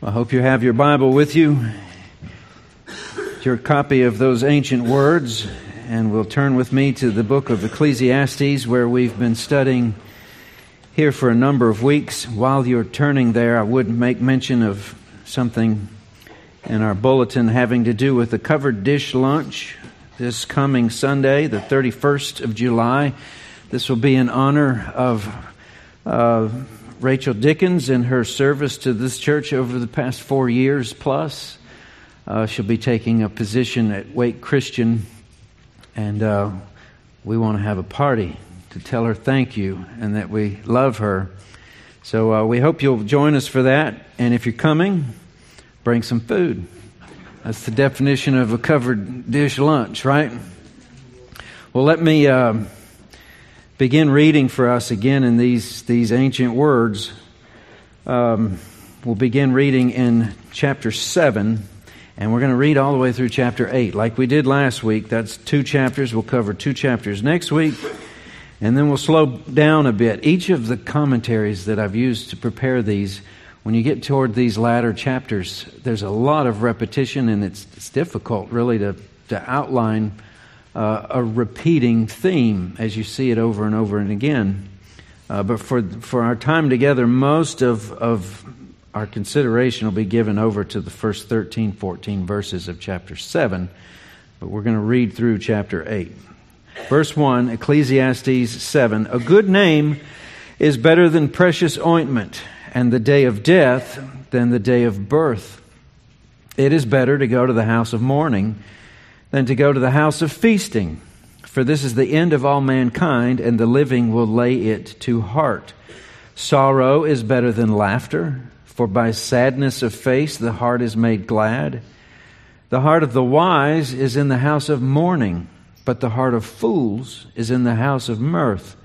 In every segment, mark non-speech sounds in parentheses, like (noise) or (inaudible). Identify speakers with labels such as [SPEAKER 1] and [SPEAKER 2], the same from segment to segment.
[SPEAKER 1] I hope you have your Bible with you, your copy of those ancient words, and we'll turn with me to the book of Ecclesiastes, where we've been studying here for a number of weeks. While you're turning there, I would make mention of something in our bulletin having to do with the covered dish lunch this coming Sunday, the 31st of July. This will be in honor of. Uh, Rachel Dickens in her service to this church over the past four years plus. Uh, she'll be taking a position at Wake Christian, and uh, we want to have a party to tell her thank you and that we love her. So uh, we hope you'll join us for that. And if you're coming, bring some food. That's the definition of a covered dish lunch, right? Well, let me. Begin reading for us again in these, these ancient words. Um, we'll begin reading in chapter 7, and we're going to read all the way through chapter 8. Like we did last week, that's two chapters. We'll cover two chapters next week, and then we'll slow down a bit. Each of the commentaries that I've used to prepare these, when you get toward these latter chapters, there's a lot of repetition, and it's, it's difficult really to, to outline uh, a repeating theme as you see it over and over and again. Uh, but for, for our time together, most of, of our consideration will be given over to the first 13, 14 verses of chapter 7. But we're going to read through chapter 8. Verse 1, Ecclesiastes 7 A good name is better than precious ointment, and the day of death than the day of birth. It is better to go to the house of mourning than to go to the house of feasting. For this is the end of all mankind, and the living will lay it to heart. Sorrow is better than laughter, for by sadness of face the heart is made glad. The heart of the wise is in the house of mourning, but the heart of fools is in the house of mirth.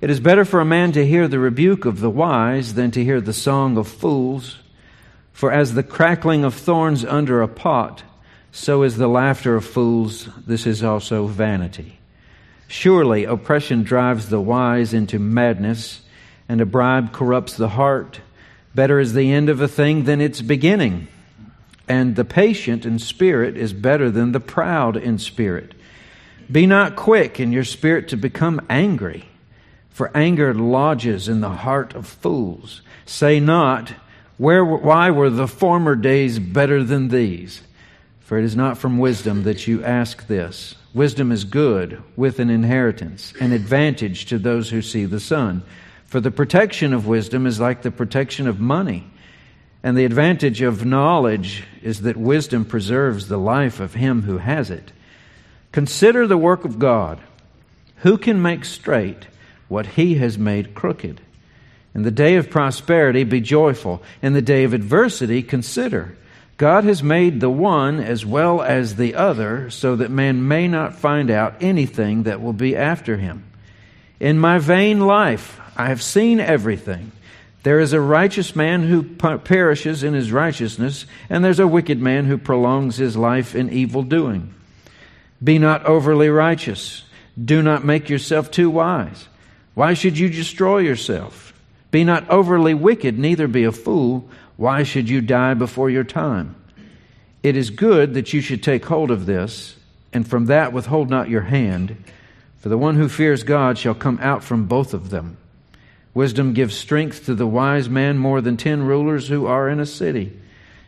[SPEAKER 1] It is better for a man to hear the rebuke of the wise than to hear the song of fools. For as the crackling of thorns under a pot, so is the laughter of fools. This is also vanity. Surely oppression drives the wise into madness, and a bribe corrupts the heart. Better is the end of a thing than its beginning, and the patient in spirit is better than the proud in spirit. Be not quick in your spirit to become angry, for anger lodges in the heart of fools. Say not, Where, Why were the former days better than these? For it is not from wisdom that you ask this. Wisdom is good with an inheritance, an advantage to those who see the sun. For the protection of wisdom is like the protection of money. And the advantage of knowledge is that wisdom preserves the life of him who has it. Consider the work of God. Who can make straight what he has made crooked? In the day of prosperity, be joyful. In the day of adversity, consider. God has made the one as well as the other so that man may not find out anything that will be after him. In my vain life, I have seen everything. There is a righteous man who perishes in his righteousness, and there's a wicked man who prolongs his life in evil doing. Be not overly righteous. Do not make yourself too wise. Why should you destroy yourself? Be not overly wicked, neither be a fool. Why should you die before your time? It is good that you should take hold of this, and from that withhold not your hand, for the one who fears God shall come out from both of them. Wisdom gives strength to the wise man more than ten rulers who are in a city.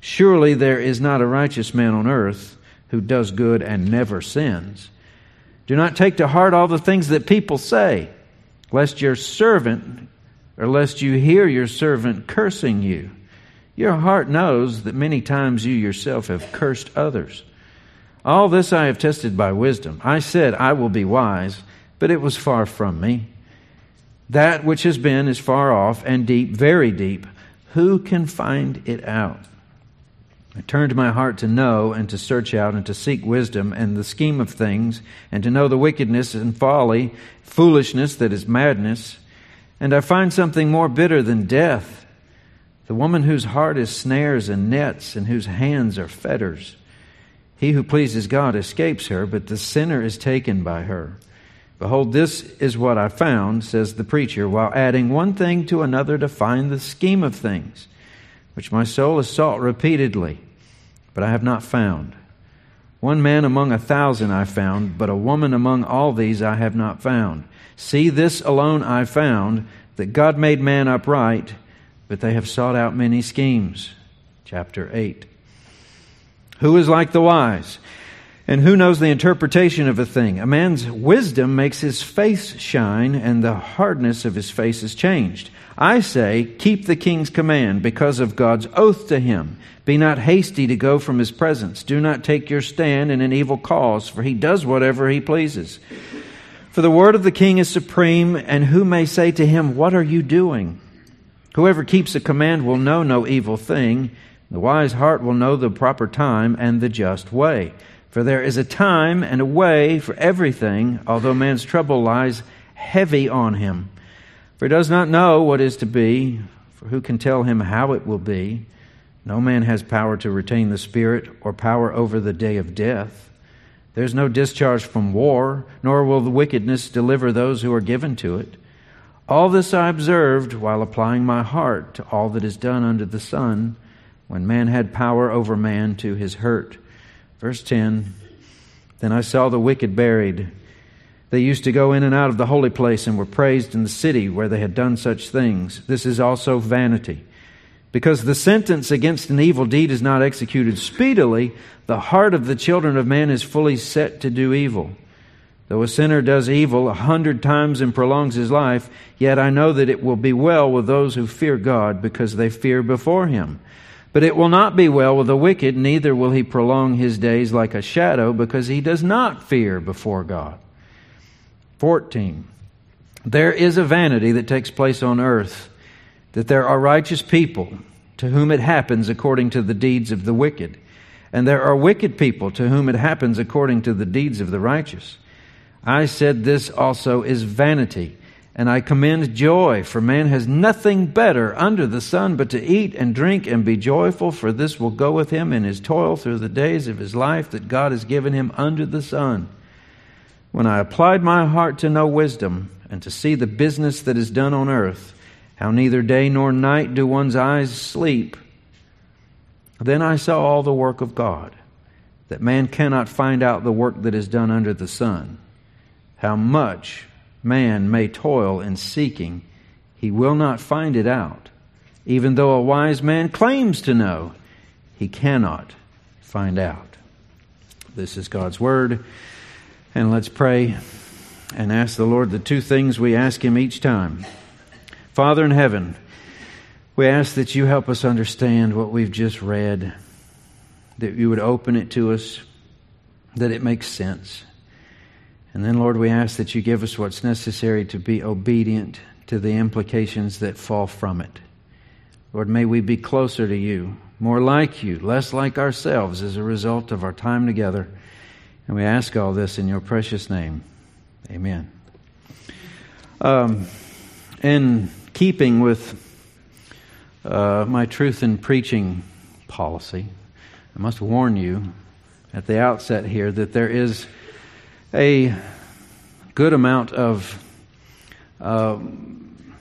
[SPEAKER 1] Surely there is not a righteous man on earth who does good and never sins. Do not take to heart all the things that people say, lest your servant, or lest you hear your servant cursing you. Your heart knows that many times you yourself have cursed others. All this I have tested by wisdom. I said, I will be wise, but it was far from me. That which has been is far off and deep, very deep. Who can find it out? I turned my heart to know and to search out and to seek wisdom and the scheme of things and to know the wickedness and folly, foolishness that is madness. And I find something more bitter than death the woman whose heart is snares and nets and whose hands are fetters. He who pleases God escapes her, but the sinner is taken by her. Behold, this is what I found, says the preacher, while adding one thing to another to find the scheme of things. which my soul has sought repeatedly, but I have not found. One man among a thousand I found, but a woman among all these I have not found. See, this alone I found, that God made man upright, but they have sought out many schemes. Chapter 8. Who is like the wise? And who knows the interpretation of a thing? A man's wisdom makes his face shine, and the hardness of his face is changed. I say, keep the king's command because of God's oath to him. Be not hasty to go from his presence. Do not take your stand in an evil cause, for he does whatever he pleases. For the word of the king is supreme, and who may say to him, What are you doing? Whoever keeps a command will know no evil thing. The wise heart will know the proper time and the just way. For there is a time and a way for everything, although man's trouble lies heavy on him. For he does not know what is to be, for who can tell him how it will be? No man has power to retain the Spirit or power over the day of death. There is no discharge from war, nor will the wickedness deliver those who are given to it. All this I observed while applying my heart to all that is done under the sun, when man had power over man to his hurt. Verse 10 Then I saw the wicked buried. They used to go in and out of the holy place and were praised in the city where they had done such things. This is also vanity. Because the sentence against an evil deed is not executed speedily, the heart of the children of man is fully set to do evil. Though a sinner does evil a hundred times and prolongs his life, yet I know that it will be well with those who fear God because they fear before him. But it will not be well with the wicked, neither will he prolong his days like a shadow, because he does not fear before God. 14. There is a vanity that takes place on earth, that there are righteous people to whom it happens according to the deeds of the wicked, and there are wicked people to whom it happens according to the deeds of the righteous. I said this also is vanity. And I commend joy, for man has nothing better under the sun but to eat and drink and be joyful, for this will go with him in his toil through the days of his life that God has given him under the sun. When I applied my heart to know wisdom and to see the business that is done on earth, how neither day nor night do one's eyes sleep, then I saw all the work of God, that man cannot find out the work that is done under the sun. How much man may toil in seeking, he will not find it out. Even though a wise man claims to know, he cannot find out. This is God's word. And let's pray and ask the Lord the two things we ask him each time. Father in heaven, we ask that you help us understand what we've just read, that you would open it to us, that it makes sense. And then, Lord, we ask that you give us what's necessary to be obedient to the implications that fall from it. Lord, may we be closer to you, more like you, less like ourselves as a result of our time together. And we ask all this in your precious name. Amen. Um, in keeping with uh, my truth in preaching policy, I must warn you at the outset here that there is a good amount of uh,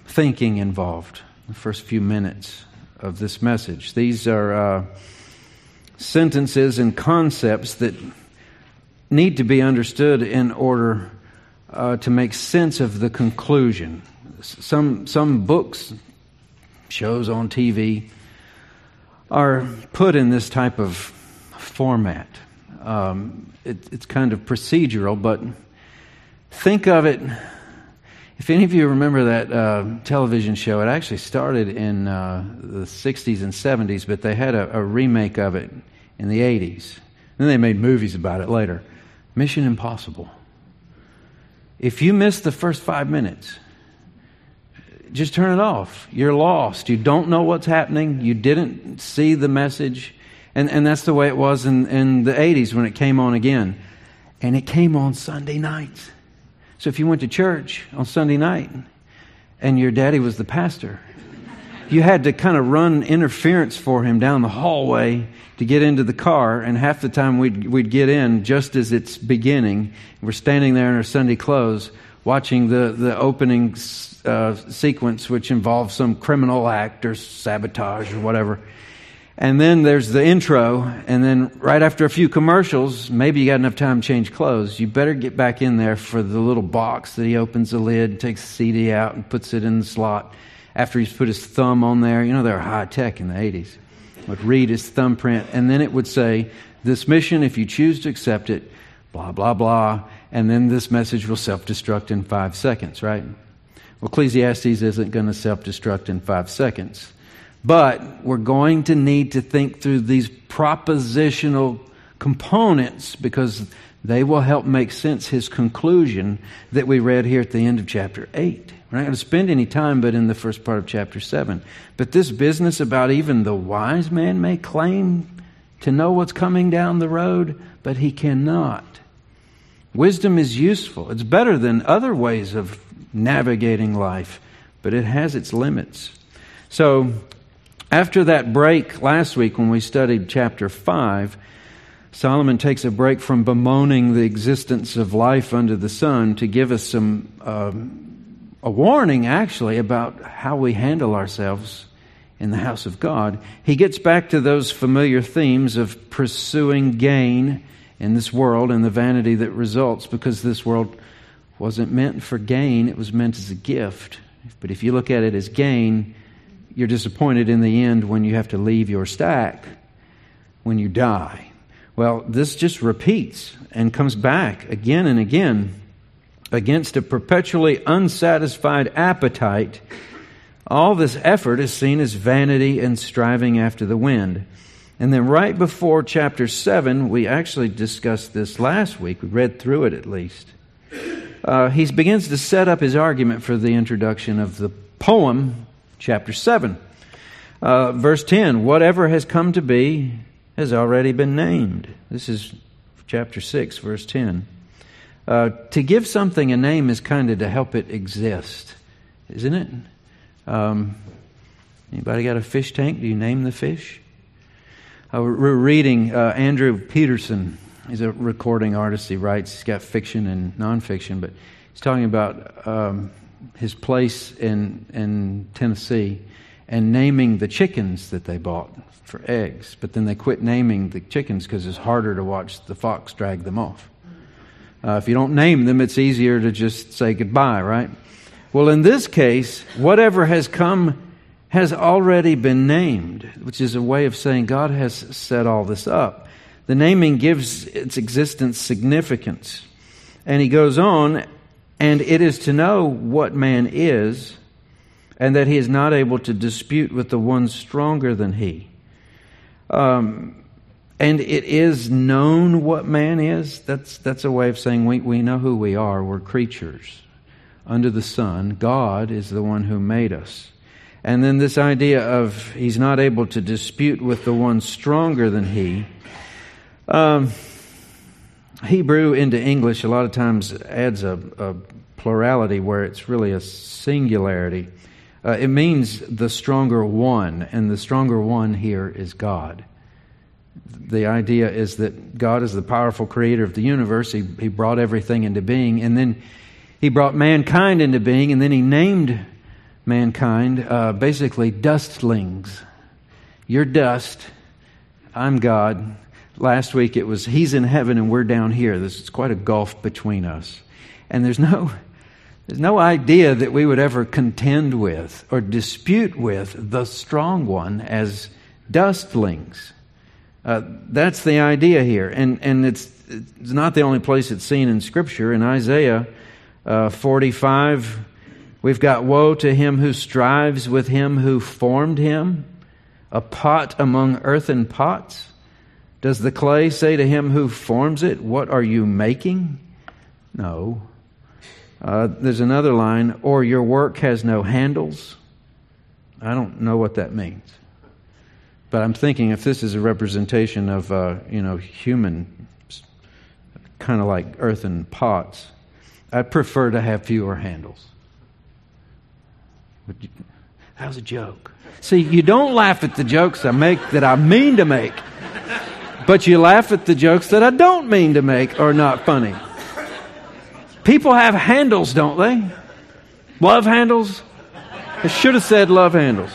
[SPEAKER 1] thinking involved in the first few minutes of this message. These are uh, sentences and concepts that need to be understood in order uh, to make sense of the conclusion. Some, some books, shows on TV, are put in this type of format. Um, it, it's kind of procedural, but think of it. If any of you remember that uh, television show, it actually started in uh, the 60s and 70s, but they had a, a remake of it in the 80s. Then they made movies about it later. Mission Impossible. If you miss the first five minutes, just turn it off. You're lost. You don't know what's happening. You didn't see the message. And, and that's the way it was in, in the 80s when it came on again. And it came on Sunday nights. So if you went to church on Sunday night and your daddy was the pastor, you had to kind of run interference for him down the hallway to get into the car. And half the time we'd, we'd get in just as it's beginning. We're standing there in our Sunday clothes watching the, the opening uh, sequence, which involves some criminal act or sabotage or whatever. And then there's the intro, and then right after a few commercials, maybe you got enough time to change clothes. You better get back in there for the little box that he opens the lid, takes the CD out, and puts it in the slot. After he's put his thumb on there, you know they're high tech in the 80s. Would read his thumbprint, and then it would say, "This mission, if you choose to accept it, blah blah blah," and then this message will self-destruct in five seconds. Right? Well, Ecclesiastes isn't going to self-destruct in five seconds. But we're going to need to think through these propositional components because they will help make sense his conclusion that we read here at the end of chapter 8. We're not going to spend any time but in the first part of chapter 7. But this business about even the wise man may claim to know what's coming down the road, but he cannot. Wisdom is useful. It's better than other ways of navigating life, but it has its limits. So after that break last week when we studied chapter 5, Solomon takes a break from bemoaning the existence of life under the sun to give us some um, a warning, actually, about how we handle ourselves in the house of God. He gets back to those familiar themes of pursuing gain in this world and the vanity that results, because this world wasn't meant for gain; it was meant as a gift. But if you look at it as gain, you're disappointed in the end when you have to leave your stack when you die. Well, this just repeats and comes back again and again against a perpetually unsatisfied appetite. All this effort is seen as vanity and striving after the wind. And then, right before chapter 7, we actually discussed this last week. We read through it at least. Uh, he begins to set up his argument for the introduction of the poem chapter 7. Uh, verse 10 Whatever has come to be has already been named. This is chapter 6, verse 10. Uh, to give something a name is kind of to help it exist, isn't it? Um, anybody got a fish tank? Do you name the fish? Uh, we're reading uh, Andrew Peterson. He's a recording artist. He writes. He's got fiction and nonfiction, but he's talking about um, his place in, in Tennessee and naming the chickens that they bought for eggs. But then they quit naming the chickens because it's harder to watch the fox drag them off. Uh, if you don't name them, it's easier to just say goodbye, right? Well, in this case, whatever has come has already been named, which is a way of saying God has set all this up. The naming gives its existence significance. And he goes on and it is to know what man is, and that he is not able to dispute with the one stronger than he. Um, and it is known what man is. That's, that's a way of saying we, we know who we are. We're creatures under the sun. God is the one who made us. And then this idea of he's not able to dispute with the one stronger than he. Um, Hebrew into English a lot of times adds a, a plurality where it's really a singularity. Uh, it means the stronger one, and the stronger one here is God. The idea is that God is the powerful creator of the universe. He, he brought everything into being, and then He brought mankind into being, and then He named mankind uh, basically dustlings. You're dust, I'm God, Last week it was He's in heaven and we're down here. This is quite a gulf between us. And there's no, there's no idea that we would ever contend with or dispute with the strong one as dustlings. Uh, that's the idea here. And, and it's, it's not the only place it's seen in Scripture. In Isaiah uh, 45, we've got Woe to him who strives with him who formed him, a pot among earthen pots. Does the clay say to him who forms it, What are you making? No. Uh, there's another line, or your work has no handles. I don't know what that means. But I'm thinking if this is a representation of, uh, you know, human, kind of like earthen pots, I'd prefer to have fewer handles. That was a joke. See, you don't laugh at the jokes I make that I mean to make. But you laugh at the jokes that I don't mean to make are not funny. People have handles, don't they? Love handles? I should have said love handles.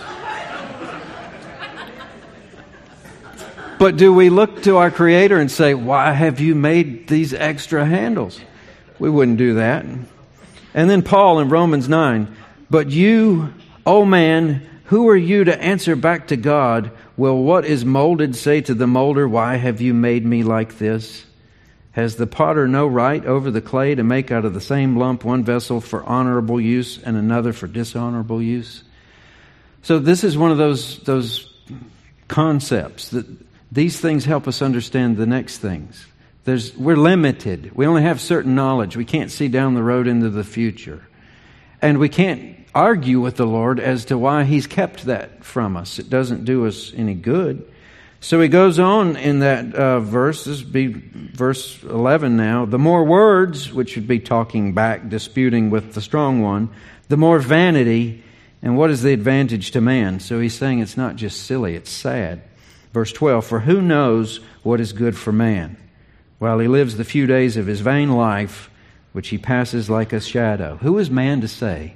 [SPEAKER 1] But do we look to our Creator and say, Why have you made these extra handles? We wouldn't do that. And then Paul in Romans 9, But you, O man, who are you to answer back to God? Will what is molded say to the molder, Why have you made me like this? Has the potter no right over the clay to make out of the same lump one vessel for honorable use and another for dishonorable use? So this is one of those those concepts that these things help us understand the next things. There's, we're limited. We only have certain knowledge. We can't see down the road into the future. And we can't argue with the Lord as to why He's kept that from us. It doesn't do us any good. So he goes on in that uh, verse, this be verse 11 now. The more words, which would be talking back, disputing with the strong one, the more vanity, and what is the advantage to man? So he's saying it's not just silly, it's sad. Verse 12 For who knows what is good for man? While he lives the few days of his vain life, which he passes like a shadow. Who is man to say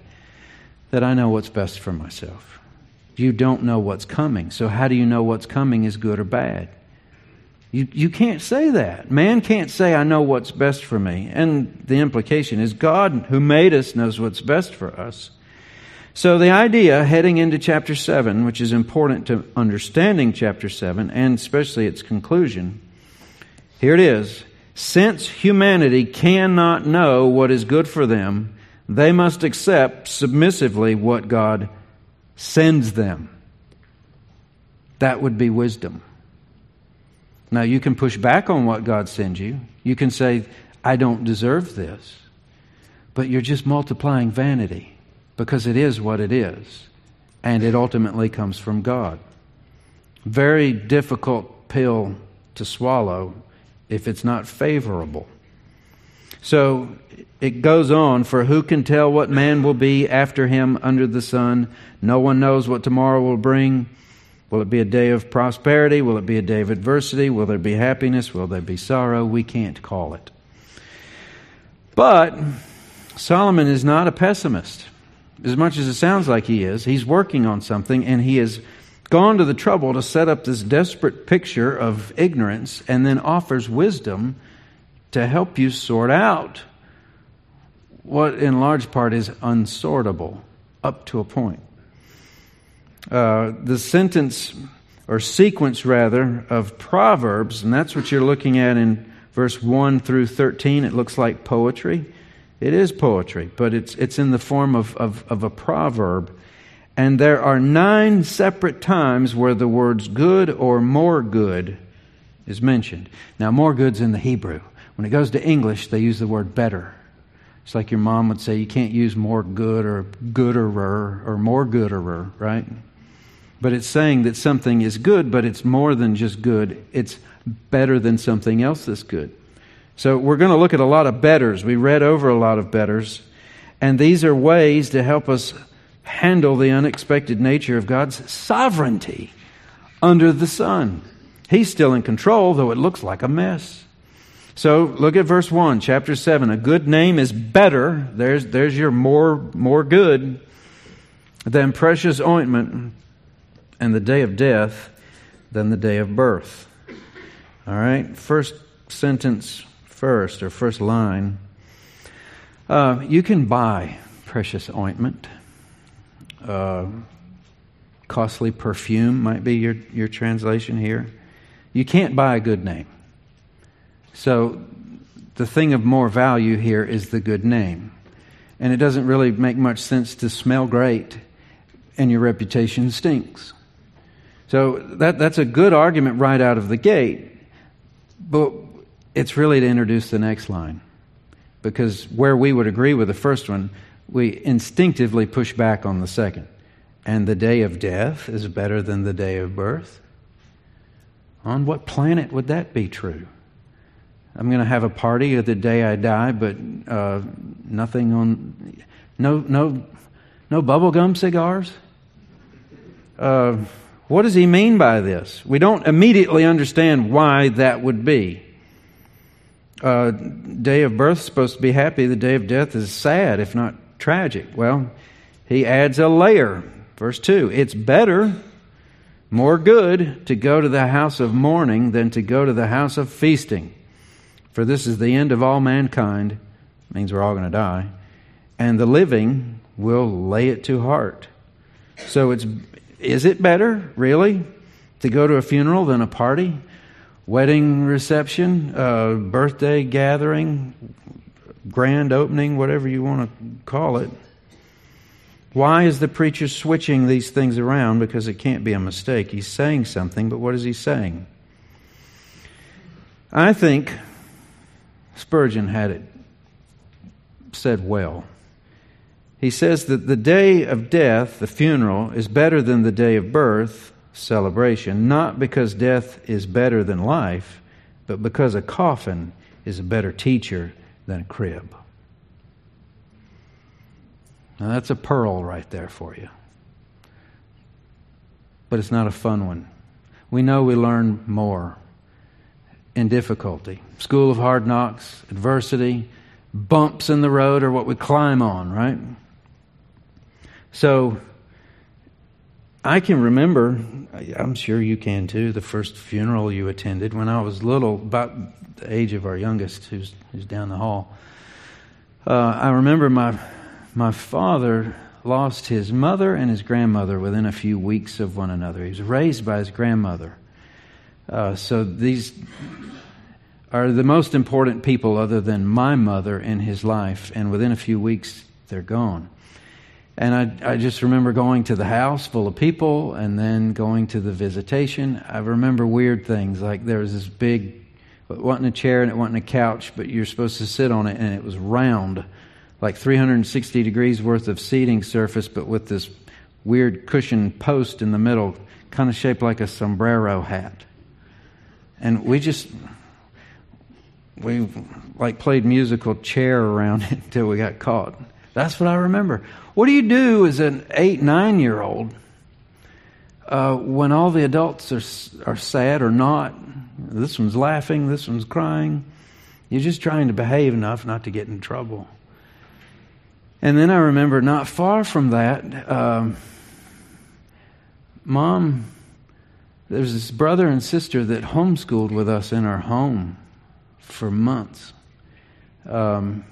[SPEAKER 1] that I know what's best for myself? You don't know what's coming. So, how do you know what's coming is good or bad? You, you can't say that. Man can't say, I know what's best for me. And the implication is God, who made us, knows what's best for us. So, the idea heading into chapter 7, which is important to understanding chapter 7 and especially its conclusion, here it is. Since humanity cannot know what is good for them, they must accept submissively what God sends them. That would be wisdom. Now, you can push back on what God sends you. You can say, I don't deserve this. But you're just multiplying vanity because it is what it is, and it ultimately comes from God. Very difficult pill to swallow if it's not favorable. So it goes on For who can tell what man will be after him under the sun? No one knows what tomorrow will bring. Will it be a day of prosperity? Will it be a day of adversity? Will there be happiness? Will there be sorrow? We can't call it. But Solomon is not a pessimist as much as it sounds like he is, he's working on something and he has gone to the trouble to set up this desperate picture of ignorance and then offers wisdom to help you sort out what, in large part, is unsortable up to a point. Uh, the sentence or sequence, rather, of Proverbs, and that's what you're looking at in verse 1 through 13, it looks like poetry. It is poetry, but it's, it's in the form of, of, of a proverb. And there are nine separate times where the words good or more good is mentioned. Now, more good's in the Hebrew. When it goes to English, they use the word better. It's like your mom would say, you can't use more good or gooderer or more gooderer, right? But it's saying that something is good, but it's more than just good. It's better than something else that's good. So we're going to look at a lot of betters. We read over a lot of betters, and these are ways to help us handle the unexpected nature of God's sovereignty under the sun. He's still in control, though it looks like a mess. So look at verse 1, chapter 7. A good name is better, there's, there's your more, more good, than precious ointment, and the day of death than the day of birth. All right, first sentence first, or first line, uh, you can buy precious ointment. Uh, costly perfume might be your, your translation here. You can't buy a good name. So the thing of more value here is the good name. And it doesn't really make much sense to smell great and your reputation stinks. So that, that's a good argument right out of the gate. But it's really to introduce the next line. Because where we would agree with the first one, we instinctively push back on the second. And the day of death is better than the day of birth. On what planet would that be true? I'm going to have a party the day I die, but uh, nothing on, no, no, no bubblegum cigars. Uh, what does he mean by this? We don't immediately understand why that would be. Uh, day of birth is supposed to be happy. The day of death is sad, if not tragic. Well, he adds a layer. Verse 2 It's better, more good, to go to the house of mourning than to go to the house of feasting. For this is the end of all mankind. means we're all going to die. And the living will lay it to heart. So it's is it better, really, to go to a funeral than a party? Wedding reception, uh, birthday gathering, grand opening, whatever you want to call it. Why is the preacher switching these things around? Because it can't be a mistake. He's saying something, but what is he saying? I think Spurgeon had it said well. He says that the day of death, the funeral, is better than the day of birth, celebration, not because death is better than life, but because a coffin is a better teacher than a crib. Now, that's a pearl right there for you. But it's not a fun one. We know we learn more in difficulty. School of hard knocks, adversity, bumps in the road are what we climb on, right? So I can remember, I'm sure you can too, the first funeral you attended when I was little, about the age of our youngest, who's, who's down the hall. Uh, I remember my, my father lost his mother and his grandmother within a few weeks of one another. He was raised by his grandmother. Uh, so these are the most important people other than my mother in his life, and within a few weeks, they're gone. And I, I just remember going to the house full of people and then going to the visitation. I remember weird things like there was this big, it wasn't a chair and it wasn't a couch, but you're supposed to sit on it and it was round, like 360 degrees worth of seating surface, but with this weird cushion post in the middle, kind of shaped like a sombrero hat. And we just, we like played musical chair around (laughs) it until we got caught. That's what I remember. What do you do as an eight, nine year old uh, when all the adults are, are sad or not? This one's laughing, this one's crying. You're just trying to behave enough not to get in trouble. And then I remember not far from that, um, mom, there's this brother and sister that homeschooled with us in our home for months. Um,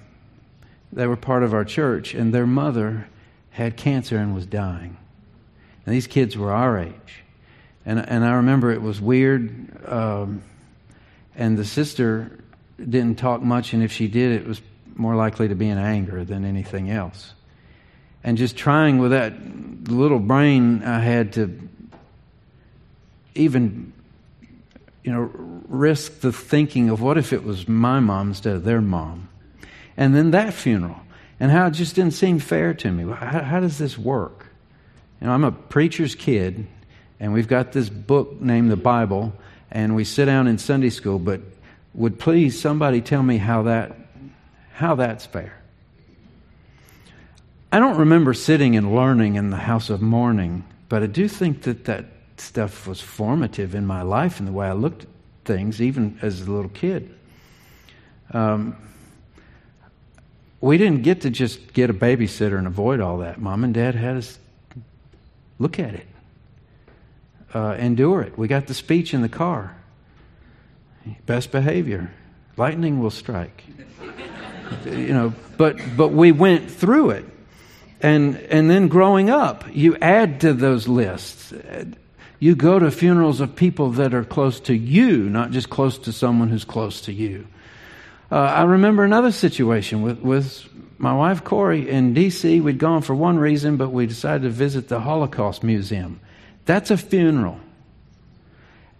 [SPEAKER 1] they were part of our church, and their mother had cancer and was dying. And these kids were our age. And, and I remember it was weird. Um, and the sister didn't talk much, and if she did, it was more likely to be in anger than anything else. And just trying with that little brain I had to even, you know, risk the thinking of what if it was my mom instead of their mom and then that funeral, and how it just didn't seem fair to me. How, how does this work? You know, I'm a preacher's kid, and we've got this book named the Bible, and we sit down in Sunday school, but would please somebody tell me how that how that's fair? I don't remember sitting and learning in the house of mourning, but I do think that that stuff was formative in my life and the way I looked at things, even as a little kid. Um, we didn't get to just get a babysitter and avoid all that. Mom and dad had us look at it, uh, endure it. We got the speech in the car. Best behavior. Lightning will strike. (laughs) you know, but but we went through it. And and then growing up, you add to those lists. You go to funerals of people that are close to you, not just close to someone who's close to you. Uh, I remember another situation with, with my wife Corey in D.C. We'd gone for one reason, but we decided to visit the Holocaust Museum. That's a funeral.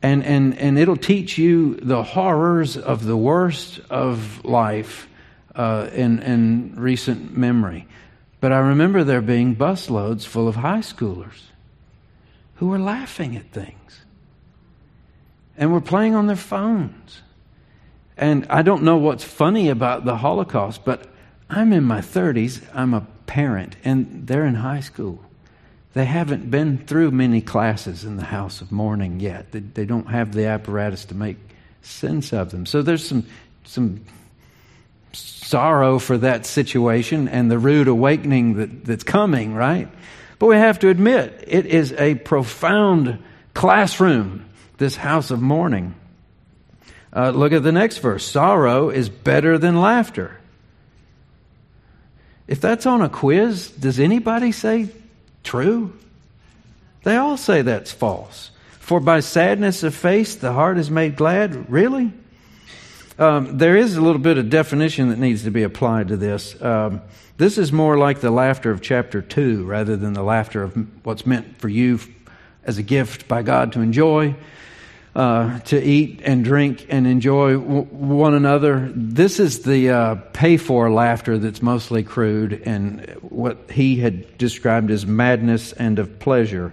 [SPEAKER 1] And, and, and it'll teach you the horrors of the worst of life uh, in, in recent memory. But I remember there being busloads full of high schoolers who were laughing at things and were playing on their phones and I don't know what's funny about the Holocaust, but I'm in my 30s, I'm a parent, and they're in high school. They haven't been through many classes in the house of mourning yet. They, they don't have the apparatus to make sense of them. So there's some some sorrow for that situation and the rude awakening that, that's coming, right? But we have to admit, it is a profound classroom, this house of mourning. Uh, look at the next verse. Sorrow is better than laughter. If that's on a quiz, does anybody say true? They all say that's false. For by sadness of face the heart is made glad. Really? Um, there is a little bit of definition that needs to be applied to this. Um, this is more like the laughter of chapter 2 rather than the laughter of what's meant for you as a gift by God to enjoy, uh, to eat and drink and enjoy w- one another. This is the uh, pay for laughter that's mostly crude and what he had described as madness and of pleasure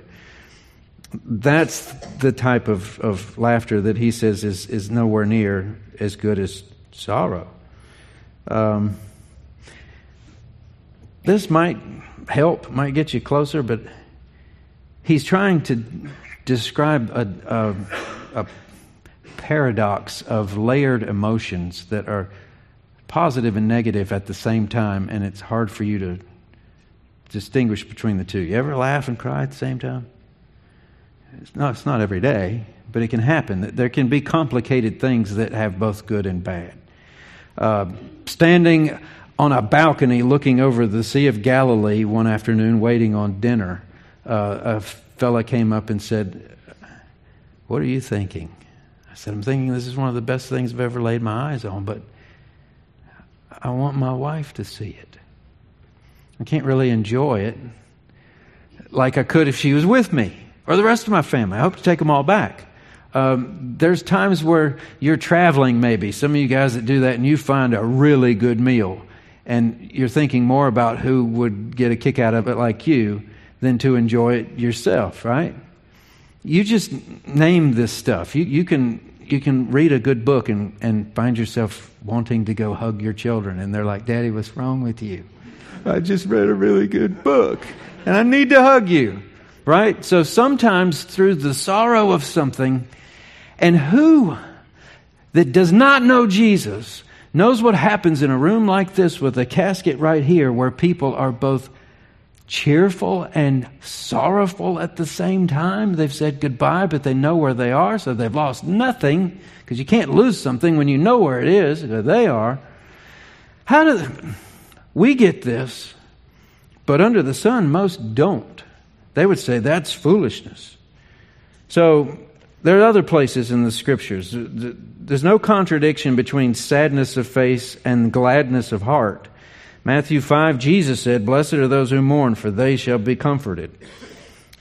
[SPEAKER 1] that's the type of, of laughter that he says is, is nowhere near as good as sorrow. Um, this might help, might get you closer, but he's trying to describe a, a, a paradox of layered emotions that are positive and negative at the same time, and it's hard for you to distinguish between the two. You ever laugh and cry at the same time? It's not, it's not every day, but it can happen. There can be complicated things that have both good and bad. Uh, standing on a balcony looking over the Sea of Galilee one afternoon, waiting on dinner, uh, a fella came up and said, What are you thinking? I said, I'm thinking this is one of the best things I've ever laid my eyes on, but I want my wife to see it. I can't really enjoy it like I could if she was with me or the rest of my family. I hope to take them all back. Um, there's times where you're traveling, maybe. Some of you guys that do that, and you find a really good meal, and you're thinking more about who would get a kick out of it like you than to enjoy it yourself, right? You just name this stuff. You, you, can, you can read a good book and, and find yourself wanting to go hug your children, and they're like, Daddy, what's wrong with you? I just read a really good book, and I need to hug you right? So sometimes through the sorrow of something, and who that does not know Jesus knows what happens in a room like this with a casket right here where people are both cheerful and sorrowful at the same time. They've said goodbye, but they know where they are, so they've lost nothing because you can't lose something when you know where it is. Where they are. How do we get this? But under the sun, most don't. They would say that's foolishness. So there are other places in the scriptures. There's no contradiction between sadness of face and gladness of heart. Matthew 5, Jesus said, Blessed are those who mourn, for they shall be comforted.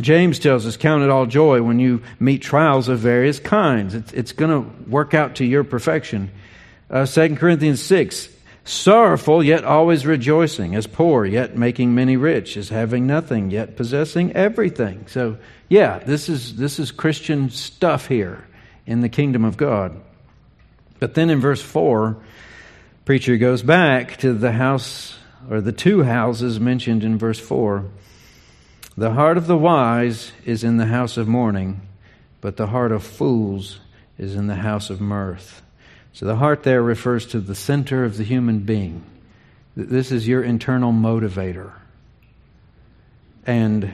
[SPEAKER 1] James tells us, Count it all joy when you meet trials of various kinds. It's, it's going to work out to your perfection. Uh, 2 Corinthians 6, sorrowful, yet always rejoicing, as poor, yet making many rich, as having nothing, yet possessing everything. So, yeah, this is, this is Christian stuff here in the kingdom of God. But then in verse 4, preacher goes back to the house or the two houses mentioned in verse 4. The heart of the wise is in the house of mourning, but the heart of fools is in the house of mirth. So the heart there refers to the center of the human being. This is your internal motivator. And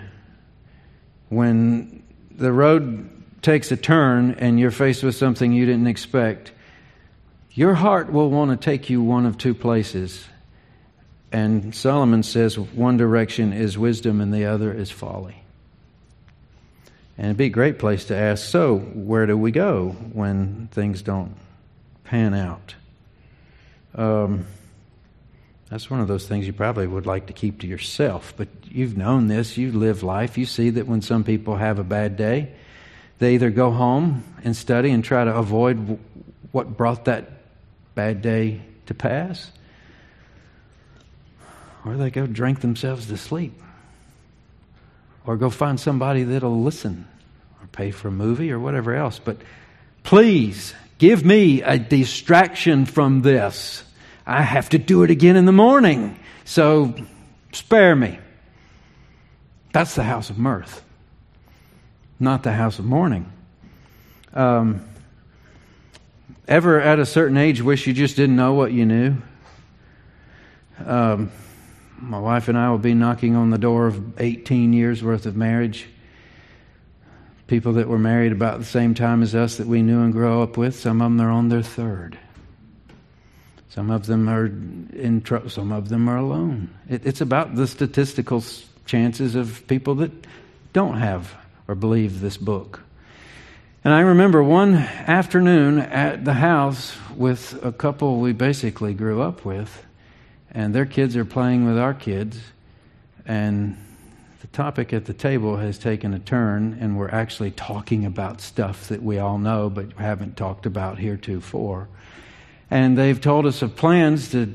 [SPEAKER 1] when the road takes a turn and you're faced with something you didn't expect, your heart will want to take you one of two places. And Solomon says one direction is wisdom and the other is folly. And it'd be a great place to ask so, where do we go when things don't pan out. Um, that's one of those things you probably would like to keep to yourself, but you've known this. You live life. You see that when some people have a bad day, they either go home and study and try to avoid what brought that bad day to pass, or they go drink themselves to sleep, or go find somebody that'll listen, or pay for a movie, or whatever else. But please Give me a distraction from this. I have to do it again in the morning. So spare me. That's the house of mirth, not the house of mourning. Um, Ever at a certain age wish you just didn't know what you knew? Um, my wife and I will be knocking on the door of 18 years worth of marriage. People that were married about the same time as us that we knew and grew up with, some of them are on their third. Some of them are in trouble, some of them are alone. It, it's about the statistical chances of people that don't have or believe this book. And I remember one afternoon at the house with a couple we basically grew up with, and their kids are playing with our kids, and the topic at the table has taken a turn, and we're actually talking about stuff that we all know but haven't talked about heretofore. And they've told us of plans to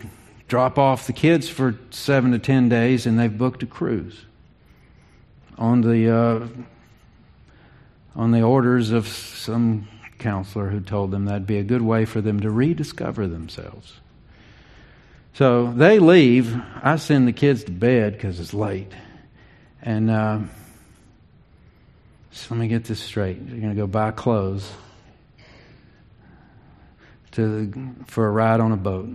[SPEAKER 1] drop off the kids for seven to ten days, and they've booked a cruise on the uh, on the orders of some counselor who told them that'd be a good way for them to rediscover themselves. So they leave. I send the kids to bed because it's late. And uh, so let me get this straight. You're going to go buy clothes to, for a ride on a boat,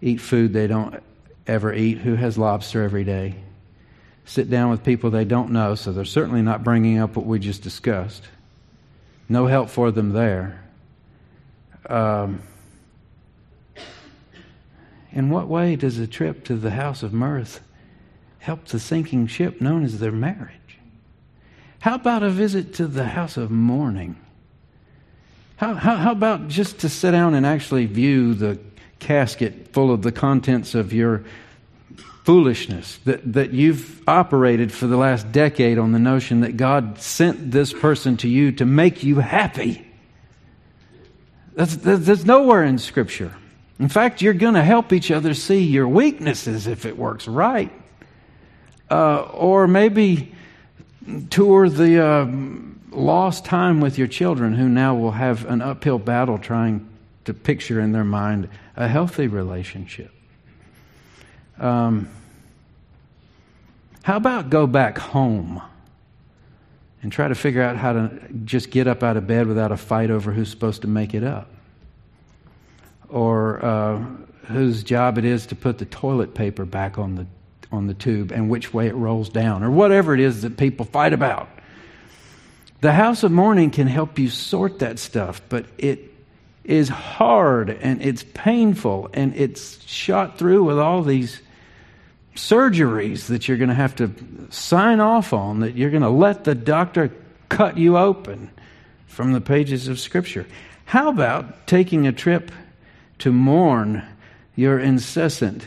[SPEAKER 1] eat food they don't ever eat, who has lobster every day, sit down with people they don't know, so they're certainly not bringing up what we just discussed. No help for them there. Um, in what way does a trip to the house of mirth help the sinking ship known as their marriage? How about a visit to the house of mourning? How, how, how about just to sit down and actually view the casket full of the contents of your foolishness that, that you've operated for the last decade on the notion that God sent this person to you to make you happy. That's, that's nowhere in Scripture. In fact, you're going to help each other see your weaknesses if it works right. Uh, or maybe tour the uh, lost time with your children who now will have an uphill battle trying to picture in their mind a healthy relationship. Um, how about go back home and try to figure out how to just get up out of bed without a fight over who's supposed to make it up? Or uh, whose job it is to put the toilet paper back on the, on the tube and which way it rolls down, or whatever it is that people fight about. The house of mourning can help you sort that stuff, but it is hard and it's painful and it's shot through with all these surgeries that you're going to have to sign off on, that you're going to let the doctor cut you open from the pages of Scripture. How about taking a trip to mourn your incessant?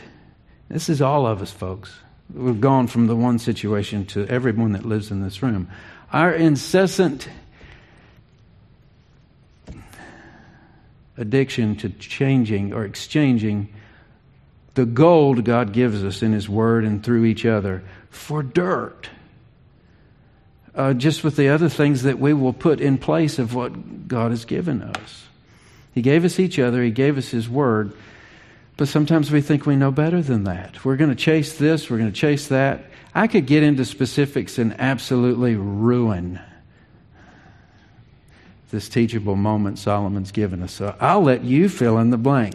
[SPEAKER 1] This is all of us, folks. We've gone from the one situation to everyone that lives in this room. Our incessant addiction to changing or exchanging the gold God gives us in His Word and through each other for dirt. Uh, just with the other things that we will put in place of what God has given us. He gave us each other, He gave us His Word, but sometimes we think we know better than that. We're going to chase this, we're going to chase that. I could get into specifics and absolutely ruin this teachable moment Solomon's given us. So I'll let you fill in the blank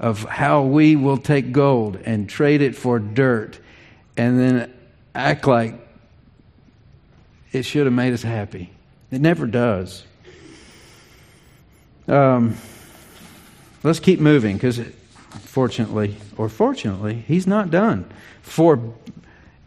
[SPEAKER 1] of how we will take gold and trade it for dirt and then act like it should have made us happy. It never does. Um, let's keep moving because, fortunately or fortunately, he's not done. For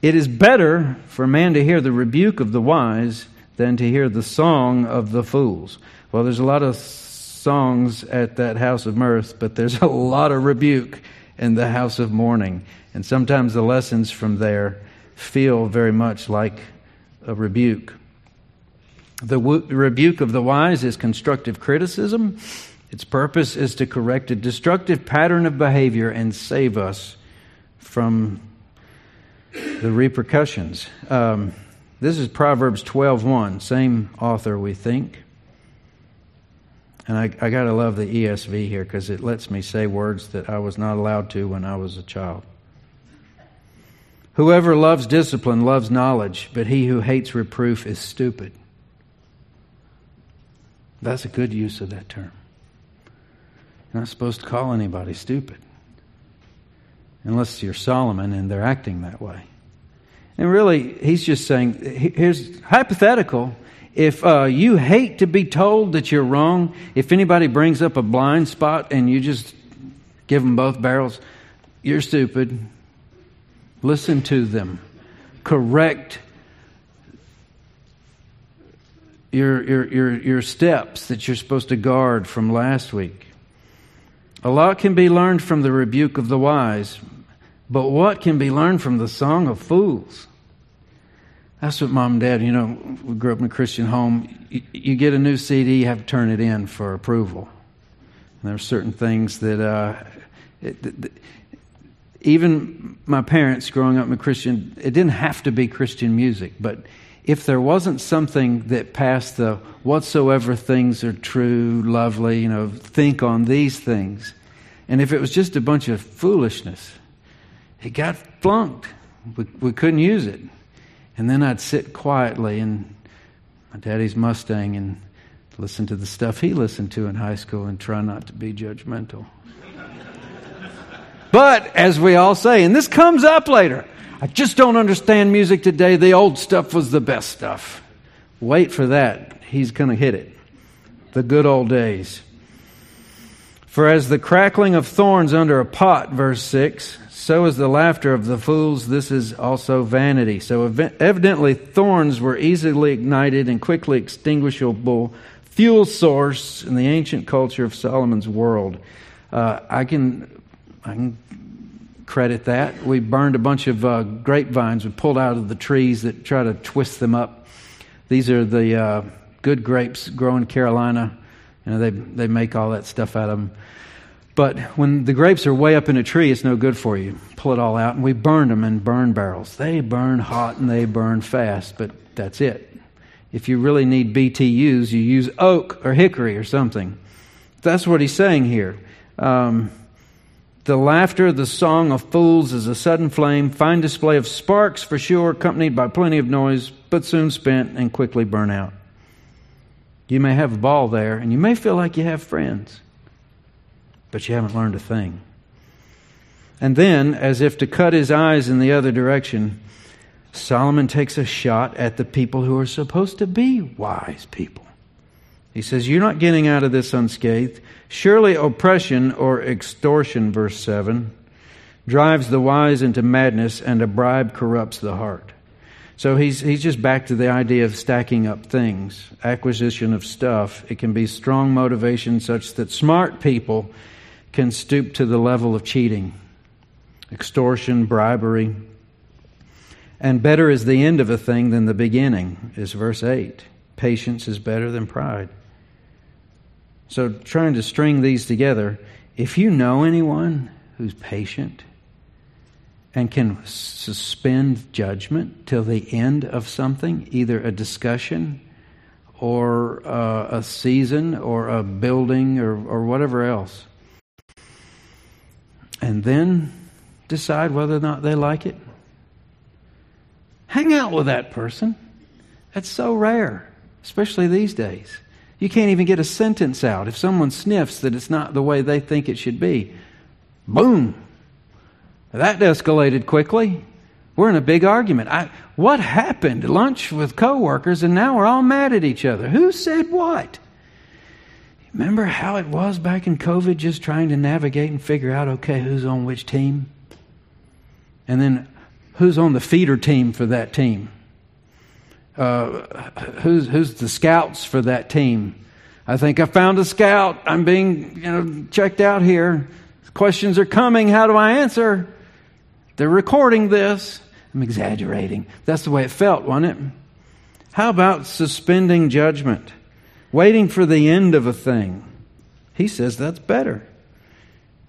[SPEAKER 1] it is better for a man to hear the rebuke of the wise than to hear the song of the fools. Well, there's a lot of songs at that house of mirth, but there's a lot of rebuke in the house of mourning. And sometimes the lessons from there feel very much like a rebuke. The rebuke of the wise is constructive criticism. Its purpose is to correct a destructive pattern of behavior and save us from the repercussions. Um, this is Proverbs 12:1, same author, we think. And I, I got to love the ESV here because it lets me say words that I was not allowed to when I was a child. Whoever loves discipline loves knowledge, but he who hates reproof is stupid. That's a good use of that term. You're not supposed to call anybody stupid. Unless you're Solomon and they're acting that way. And really, he's just saying here's hypothetical. If uh, you hate to be told that you're wrong, if anybody brings up a blind spot and you just give them both barrels, you're stupid. Listen to them. Correct your, your, your, your steps that you're supposed to guard from last week. A lot can be learned from the rebuke of the wise, but what can be learned from the song of fools? That's what mom and dad, you know, we grew up in a Christian home. You, you get a new CD, you have to turn it in for approval. And there are certain things that, uh, it, even my parents growing up in a Christian, it didn't have to be Christian music, but if there wasn't something that passed the whatsoever things are true, lovely, you know, think on these things, and if it was just a bunch of foolishness, it got flunked. We, we couldn't use it. And then I'd sit quietly in my daddy's Mustang and listen to the stuff he listened to in high school and try not to be judgmental. (laughs) but as we all say, and this comes up later, I just don't understand music today. The old stuff was the best stuff. Wait for that. He's going to hit it. The good old days. For as the crackling of thorns under a pot, verse 6, so is the laughter of the fools. This is also vanity. So evidently, thorns were easily ignited and quickly extinguishable fuel source in the ancient culture of Solomon's world. Uh, I can I can credit that. We burned a bunch of uh, grapevines we pulled out of the trees that try to twist them up. These are the uh, good grapes grown in Carolina. You know, they, they make all that stuff out of them. But when the grapes are way up in a tree, it's no good for you. Pull it all out, and we burned them in burn barrels. They burn hot and they burn fast, but that's it. If you really need BTUs, you use oak or hickory or something. That's what he's saying here. Um, the laughter, the song of fools is a sudden flame, fine display of sparks for sure, accompanied by plenty of noise, but soon spent and quickly burn out. You may have a ball there, and you may feel like you have friends, but you haven't learned a thing. And then, as if to cut his eyes in the other direction, Solomon takes a shot at the people who are supposed to be wise people. He says, You're not getting out of this unscathed. Surely oppression or extortion, verse 7, drives the wise into madness, and a bribe corrupts the heart. So he's, he's just back to the idea of stacking up things, acquisition of stuff. It can be strong motivation such that smart people can stoop to the level of cheating, extortion, bribery. And better is the end of a thing than the beginning, is verse 8. Patience is better than pride. So, trying to string these together, if you know anyone who's patient and can suspend judgment till the end of something, either a discussion or uh, a season or a building or, or whatever else, and then decide whether or not they like it, hang out with that person. That's so rare, especially these days. You can't even get a sentence out. If someone sniffs that it's not the way they think it should be, boom. That escalated quickly. We're in a big argument. I, what happened? Lunch with coworkers, and now we're all mad at each other. Who said what? Remember how it was back in COVID, just trying to navigate and figure out, okay, who's on which team? And then who's on the feeder team for that team? Uh, who's, who's the scouts for that team. I think I found a scout. I'm being you know, checked out here. Questions are coming. How do I answer? They're recording this. I'm exaggerating. That's the way it felt, wasn't it? How about suspending judgment? Waiting for the end of a thing. He says that's better.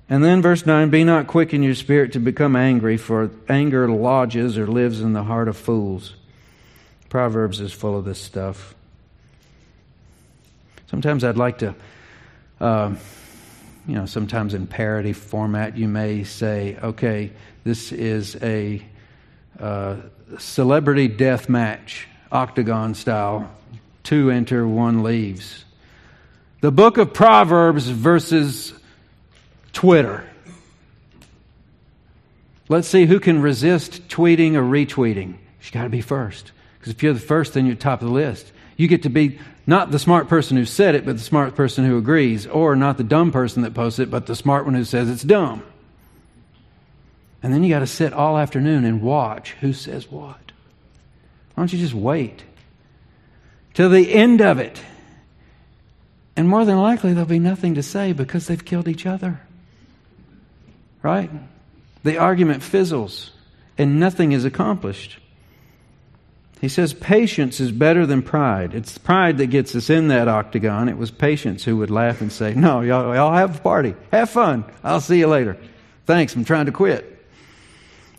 [SPEAKER 1] And then verse 9 Be not quick in your spirit to become angry, for anger lodges or lives in the heart of fools. Proverbs is full of this stuff. Sometimes I'd like to, uh, you know, sometimes in parody format, you may say, okay, this is a uh, celebrity death match, octagon style. Two enter, one leaves. The book of Proverbs versus Twitter. Let's see who can resist tweeting or retweeting. She's got to be first. Because if you're the first, then you're top of the list. You get to be not the smart person who said it, but the smart person who agrees, or not the dumb person that posts it, but the smart one who says it's dumb. And then you got to sit all afternoon and watch who says what. Why don't you just wait till the end of it? And more than likely, there'll be nothing to say because they've killed each other. Right? The argument fizzles and nothing is accomplished. He says patience is better than pride. It's pride that gets us in that octagon. It was patience who would laugh and say, No, y'all, y'all have a party. Have fun. I'll see you later. Thanks, I'm trying to quit.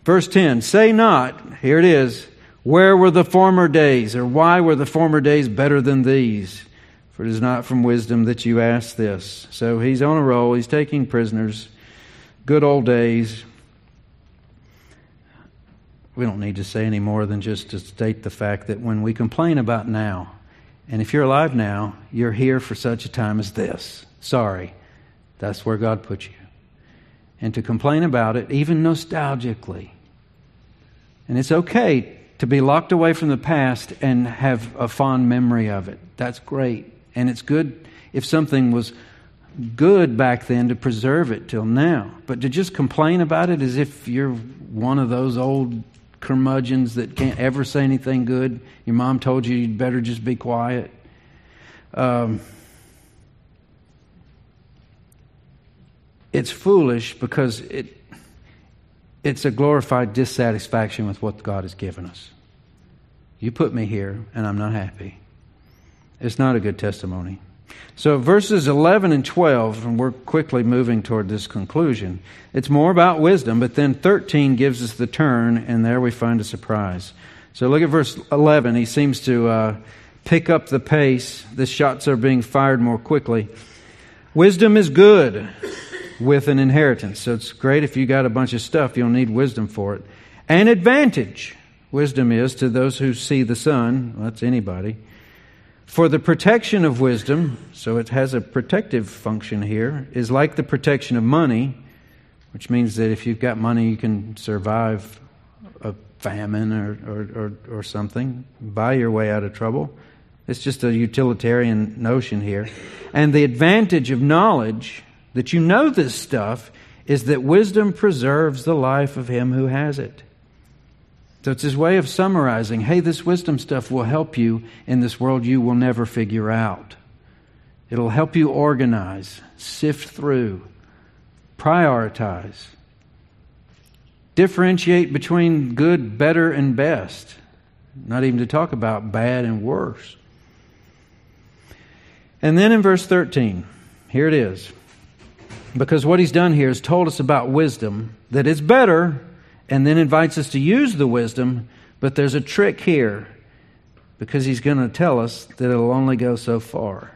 [SPEAKER 1] Verse 10 Say not, here it is, where were the former days, or why were the former days better than these? For it is not from wisdom that you ask this. So he's on a roll, he's taking prisoners. Good old days we don't need to say any more than just to state the fact that when we complain about now, and if you're alive now, you're here for such a time as this. Sorry, that's where God put you. And to complain about it, even nostalgically. And it's okay to be locked away from the past and have a fond memory of it. That's great. And it's good if something was good back then to preserve it till now. But to just complain about it as if you're one of those old curmudgeons that can't ever say anything good. Your mom told you you'd better just be quiet. Um, it's foolish because it, it's a glorified dissatisfaction with what God has given us. You put me here, and I'm not happy. It's not a good testimony. So, verses 11 and 12, and we're quickly moving toward this conclusion, it's more about wisdom, but then 13 gives us the turn, and there we find a surprise. So, look at verse 11. He seems to uh, pick up the pace. The shots are being fired more quickly. Wisdom is good with an inheritance. So, it's great if you got a bunch of stuff, you'll need wisdom for it. An advantage, wisdom is to those who see the sun, well, that's anybody for the protection of wisdom, so it has a protective function here, is like the protection of money, which means that if you've got money, you can survive a famine or, or, or, or something, buy your way out of trouble. It's just a utilitarian notion here. And the advantage of knowledge, that you know this stuff, is that wisdom preserves the life of him who has it. So it's his way of summarizing hey, this wisdom stuff will help you in this world you will never figure out. It'll help you organize, sift through, prioritize, differentiate between good, better, and best. Not even to talk about bad and worse. And then in verse 13, here it is. Because what he's done here is told us about wisdom that is better and then invites us to use the wisdom, but there's a trick here because he's going to tell us that it'll only go so far.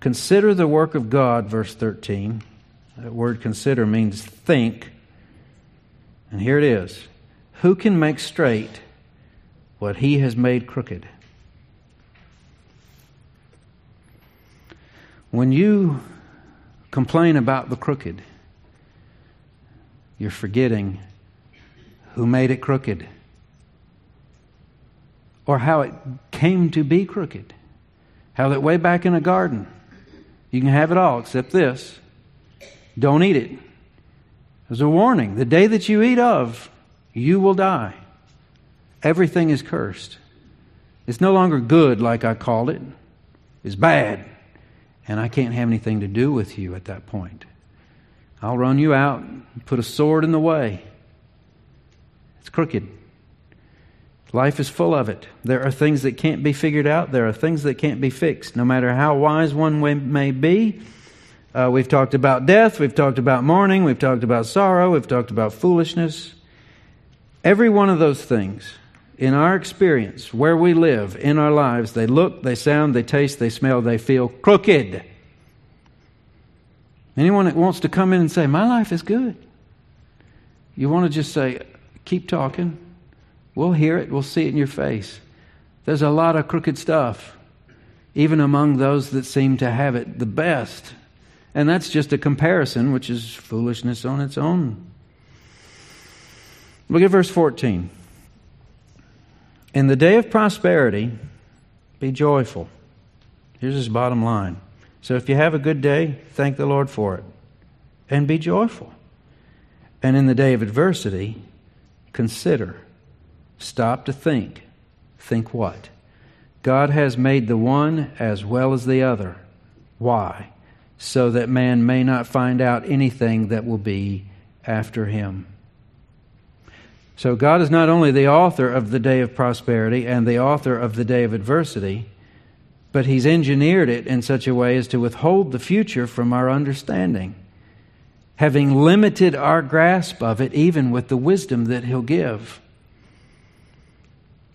[SPEAKER 1] Consider the work of God, verse 13. That word consider means think. And here it is Who can make straight what he has made crooked? When you complain about the crooked, you're forgetting who made it crooked, or how it came to be crooked. How that way back in a garden, you can have it all except this. Don't eat it. There's a warning. The day that you eat of, you will die. Everything is cursed. It's no longer good like I called it. It's bad. And I can't have anything to do with you at that point. I'll run you out, and put a sword in the way. It's crooked. Life is full of it. There are things that can't be figured out. There are things that can't be fixed. No matter how wise one may be, uh, we've talked about death, we've talked about mourning, we've talked about sorrow, we've talked about foolishness. Every one of those things, in our experience, where we live, in our lives, they look, they sound, they taste, they smell, they feel crooked. Anyone that wants to come in and say, My life is good, you want to just say, Keep talking. We'll hear it. We'll see it in your face. There's a lot of crooked stuff, even among those that seem to have it the best. And that's just a comparison, which is foolishness on its own. Look at verse 14. In the day of prosperity, be joyful. Here's his bottom line. So if you have a good day, thank the Lord for it and be joyful. And in the day of adversity, consider. Stop to think. Think what? God has made the one as well as the other. Why? So that man may not find out anything that will be after him. So God is not only the author of the day of prosperity and the author of the day of adversity, but He's engineered it in such a way as to withhold the future from our understanding, having limited our grasp of it even with the wisdom that He'll give.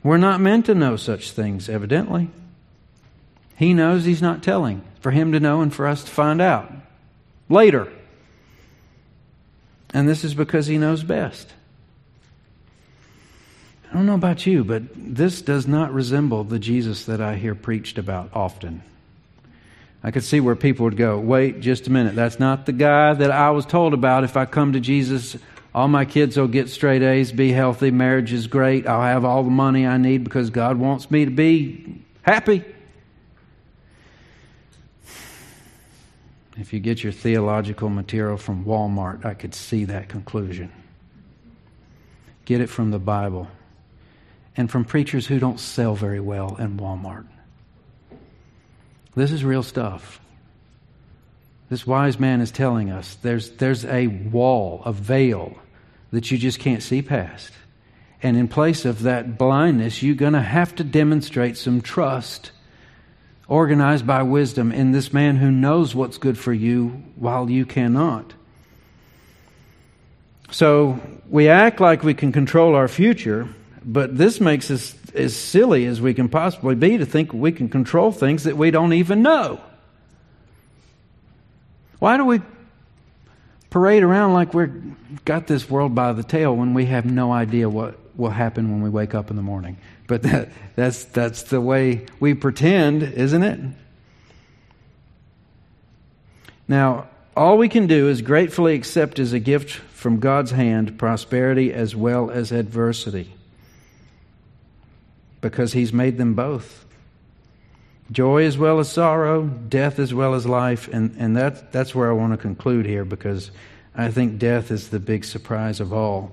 [SPEAKER 1] We're not meant to know such things, evidently. He knows He's not telling, for Him to know and for us to find out later. And this is because He knows best. I don't know about you, but this does not resemble the Jesus that I hear preached about often. I could see where people would go, wait just a minute, that's not the guy that I was told about. If I come to Jesus, all my kids will get straight A's, be healthy, marriage is great, I'll have all the money I need because God wants me to be happy. If you get your theological material from Walmart, I could see that conclusion. Get it from the Bible and from preachers who don't sell very well in Walmart. This is real stuff. This wise man is telling us there's, there's a wall, a veil that you just can't see past. And in place of that blindness, you're going to have to demonstrate some trust organized by wisdom in this man who knows what's good for you while you cannot. So we act like we can control our future but this makes us as silly as we can possibly be to think we can control things that we don't even know. Why do we parade around like we've got this world by the tail when we have no idea what will happen when we wake up in the morning? But (laughs) that, that's, that's the way we pretend, isn't it? Now, all we can do is gratefully accept as a gift from God's hand prosperity as well as adversity because he's made them both. Joy as well as sorrow, death as well as life. And, and that, that's where I want to conclude here because I think death is the big surprise of all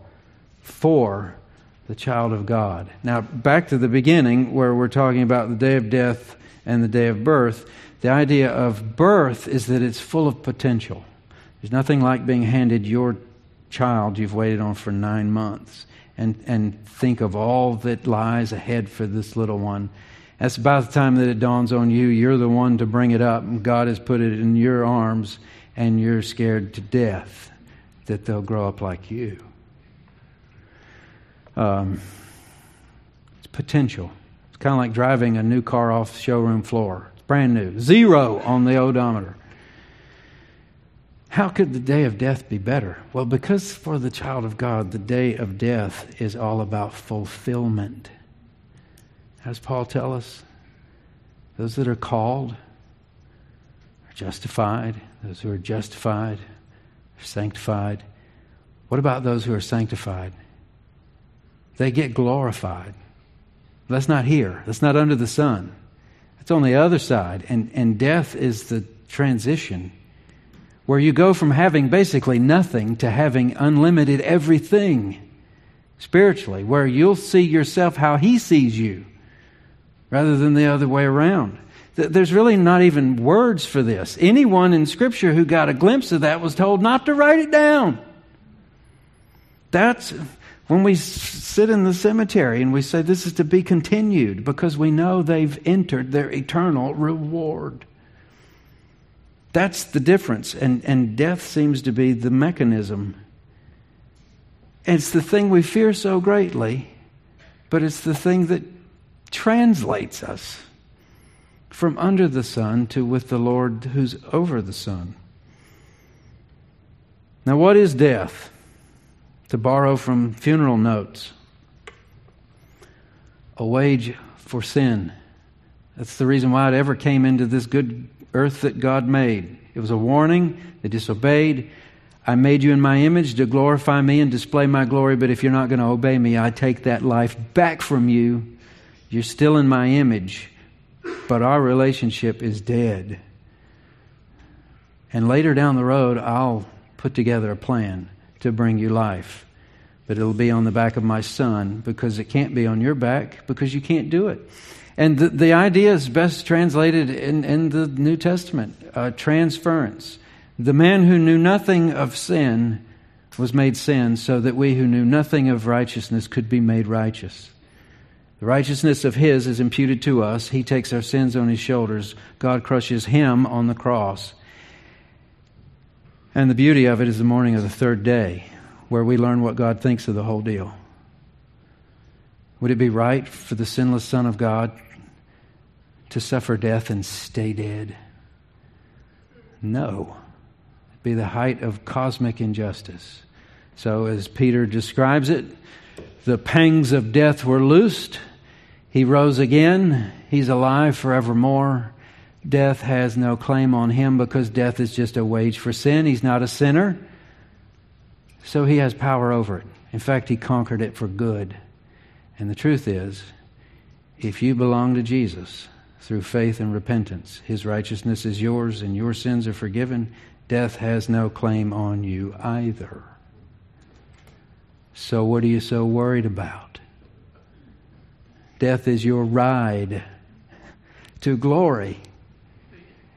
[SPEAKER 1] for the child of God. Now, back to the beginning where we're talking about the day of death and the day of birth. The idea of birth is that it's full of potential. There's nothing like being handed your child you've waited on for nine months and, and think of all that lies ahead for this little one. That's about the time that it dawns on you. You're the one to bring it up, and God has put it in your arms, and you're scared to death that they'll grow up like you. Um, it's potential. It's kind of like driving a new car off the showroom floor. It's brand new, zero on the odometer. How could the day of death be better? Well, because for the child of God, the day of death is all about fulfillment. Does Paul tell us? Those that are called are justified. Those who are justified are sanctified. What about those who are sanctified? They get glorified. That's not here. That's not under the sun. It's on the other side. And, and death is the transition where you go from having basically nothing to having unlimited everything spiritually, where you'll see yourself how He sees you rather than the other way around. There's really not even words for this. Anyone in Scripture who got a glimpse of that was told not to write it down. That's when we sit in the cemetery and we say this is to be continued because we know they've entered their eternal reward. That's the difference. And, and death seems to be the mechanism. It's the thing we fear so greatly, but it's the thing that translates us from under the sun to with the Lord who's over the sun. Now, what is death? To borrow from funeral notes, a wage for sin. That's the reason why it ever came into this good earth that God made. It was a warning. They disobeyed. I made you in my image to glorify me and display my glory, but if you're not going to obey me, I take that life back from you. You're still in my image, but our relationship is dead. And later down the road, I'll put together a plan to bring you life. But it'll be on the back of my son because it can't be on your back because you can't do it. And the, the idea is best translated in, in the New Testament uh, transference. The man who knew nothing of sin was made sin so that we who knew nothing of righteousness could be made righteous. The righteousness of his is imputed to us. He takes our sins on his shoulders. God crushes him on the cross. And the beauty of it is the morning of the third day, where we learn what God thinks of the whole deal. Would it be right for the sinless Son of God to suffer death and stay dead? No. It'd be the height of cosmic injustice. So, as Peter describes it, the pangs of death were loosed. He rose again. He's alive forevermore. Death has no claim on him because death is just a wage for sin. He's not a sinner. So he has power over it. In fact, he conquered it for good. And the truth is, if you belong to Jesus through faith and repentance, his righteousness is yours and your sins are forgiven. Death has no claim on you either. So, what are you so worried about? Death is your ride to glory.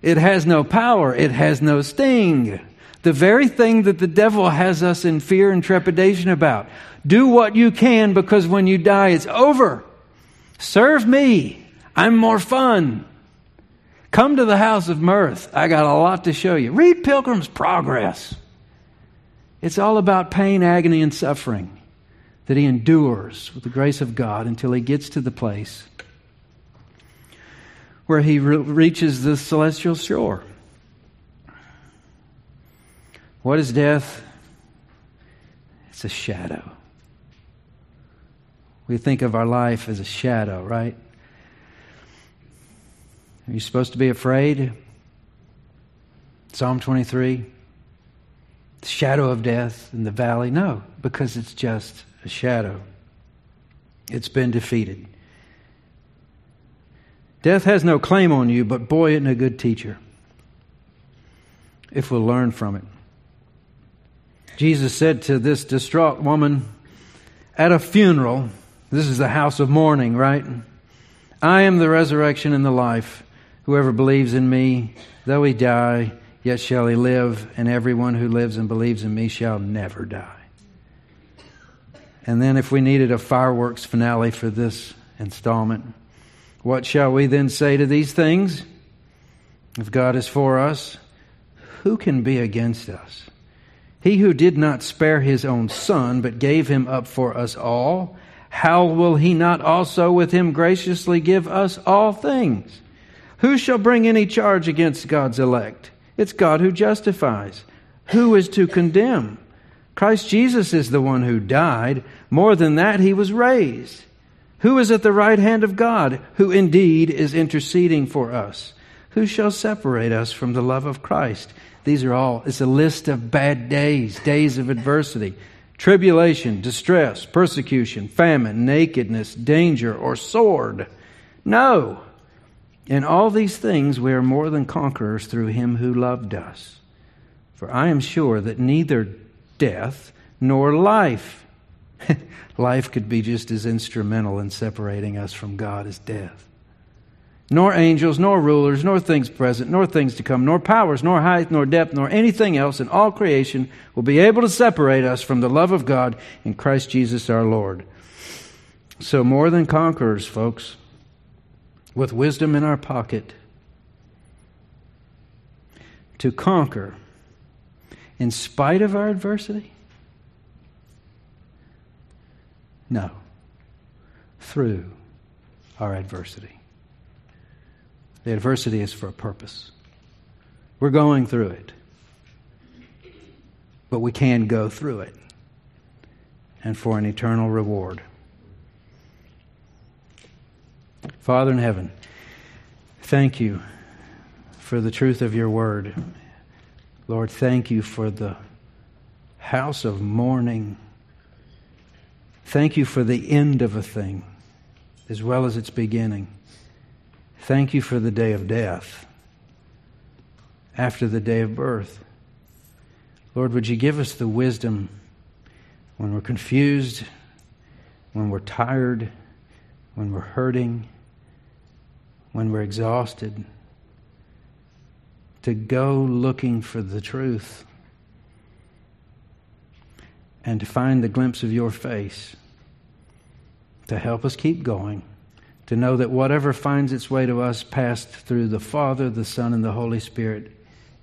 [SPEAKER 1] It has no power, it has no sting. The very thing that the devil has us in fear and trepidation about. Do what you can because when you die, it's over. Serve me. I'm more fun. Come to the house of mirth. I got a lot to show you. Read Pilgrim's Progress. It's all about pain, agony, and suffering that he endures with the grace of God until he gets to the place where he re- reaches the celestial shore. What is death? It's a shadow. We think of our life as a shadow, right? Are you supposed to be afraid? Psalm 23. The shadow of death in the valley? No, because it's just a shadow. It's been defeated. Death has no claim on you, but boy, isn't a good teacher if we'll learn from it. Jesus said to this distraught woman at a funeral, this is the house of mourning, right? I am the resurrection and the life. Whoever believes in me, though he die, yet shall he live, and everyone who lives and believes in me shall never die. And then, if we needed a fireworks finale for this installment, what shall we then say to these things? If God is for us, who can be against us? He who did not spare his own son, but gave him up for us all, how will he not also with him graciously give us all things? Who shall bring any charge against God's elect? It's God who justifies. Who is to condemn? Christ Jesus is the one who died. More than that, he was raised who is at the right hand of God, who indeed is interceding for us? Who shall separate us from the love of Christ? These are all, it's a list of bad days, days of adversity, tribulation, distress, persecution, famine, nakedness, danger, or sword. No. In all these things we are more than conquerors through him who loved us. For I am sure that neither death nor life, (laughs) life could be just as instrumental in separating us from God as death. Nor angels, nor rulers, nor things present, nor things to come, nor powers, nor height, nor depth, nor anything else in all creation will be able to separate us from the love of God in Christ Jesus our Lord. So, more than conquerors, folks, with wisdom in our pocket, to conquer in spite of our adversity No. Through our adversity. The adversity is for a purpose. We're going through it. But we can go through it and for an eternal reward. Father in heaven, thank you for the truth of your word. Lord, thank you for the house of mourning. Thank you for the end of a thing as well as its beginning. Thank you for the day of death after the day of birth. Lord, would you give us the wisdom when we're confused, when we're tired, when we're hurting, when we're exhausted, to go looking for the truth and to find the glimpse of your face to help us keep going, to know that whatever finds its way to us passed through the Father, the Son, and the Holy Spirit,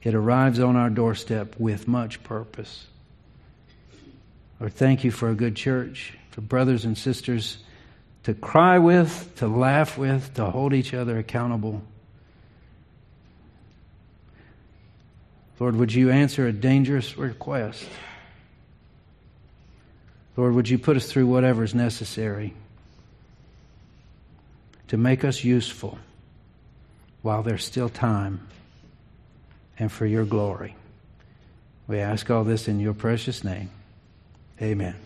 [SPEAKER 1] it arrives on our doorstep with much purpose. Lord, thank you for a good church, for brothers and sisters to cry with, to laugh with, to hold each other accountable. Lord, would you answer a dangerous request? Lord, would you put us through whatever is necessary to make us useful while there's still time and for your glory. We ask all this in your precious name. Amen.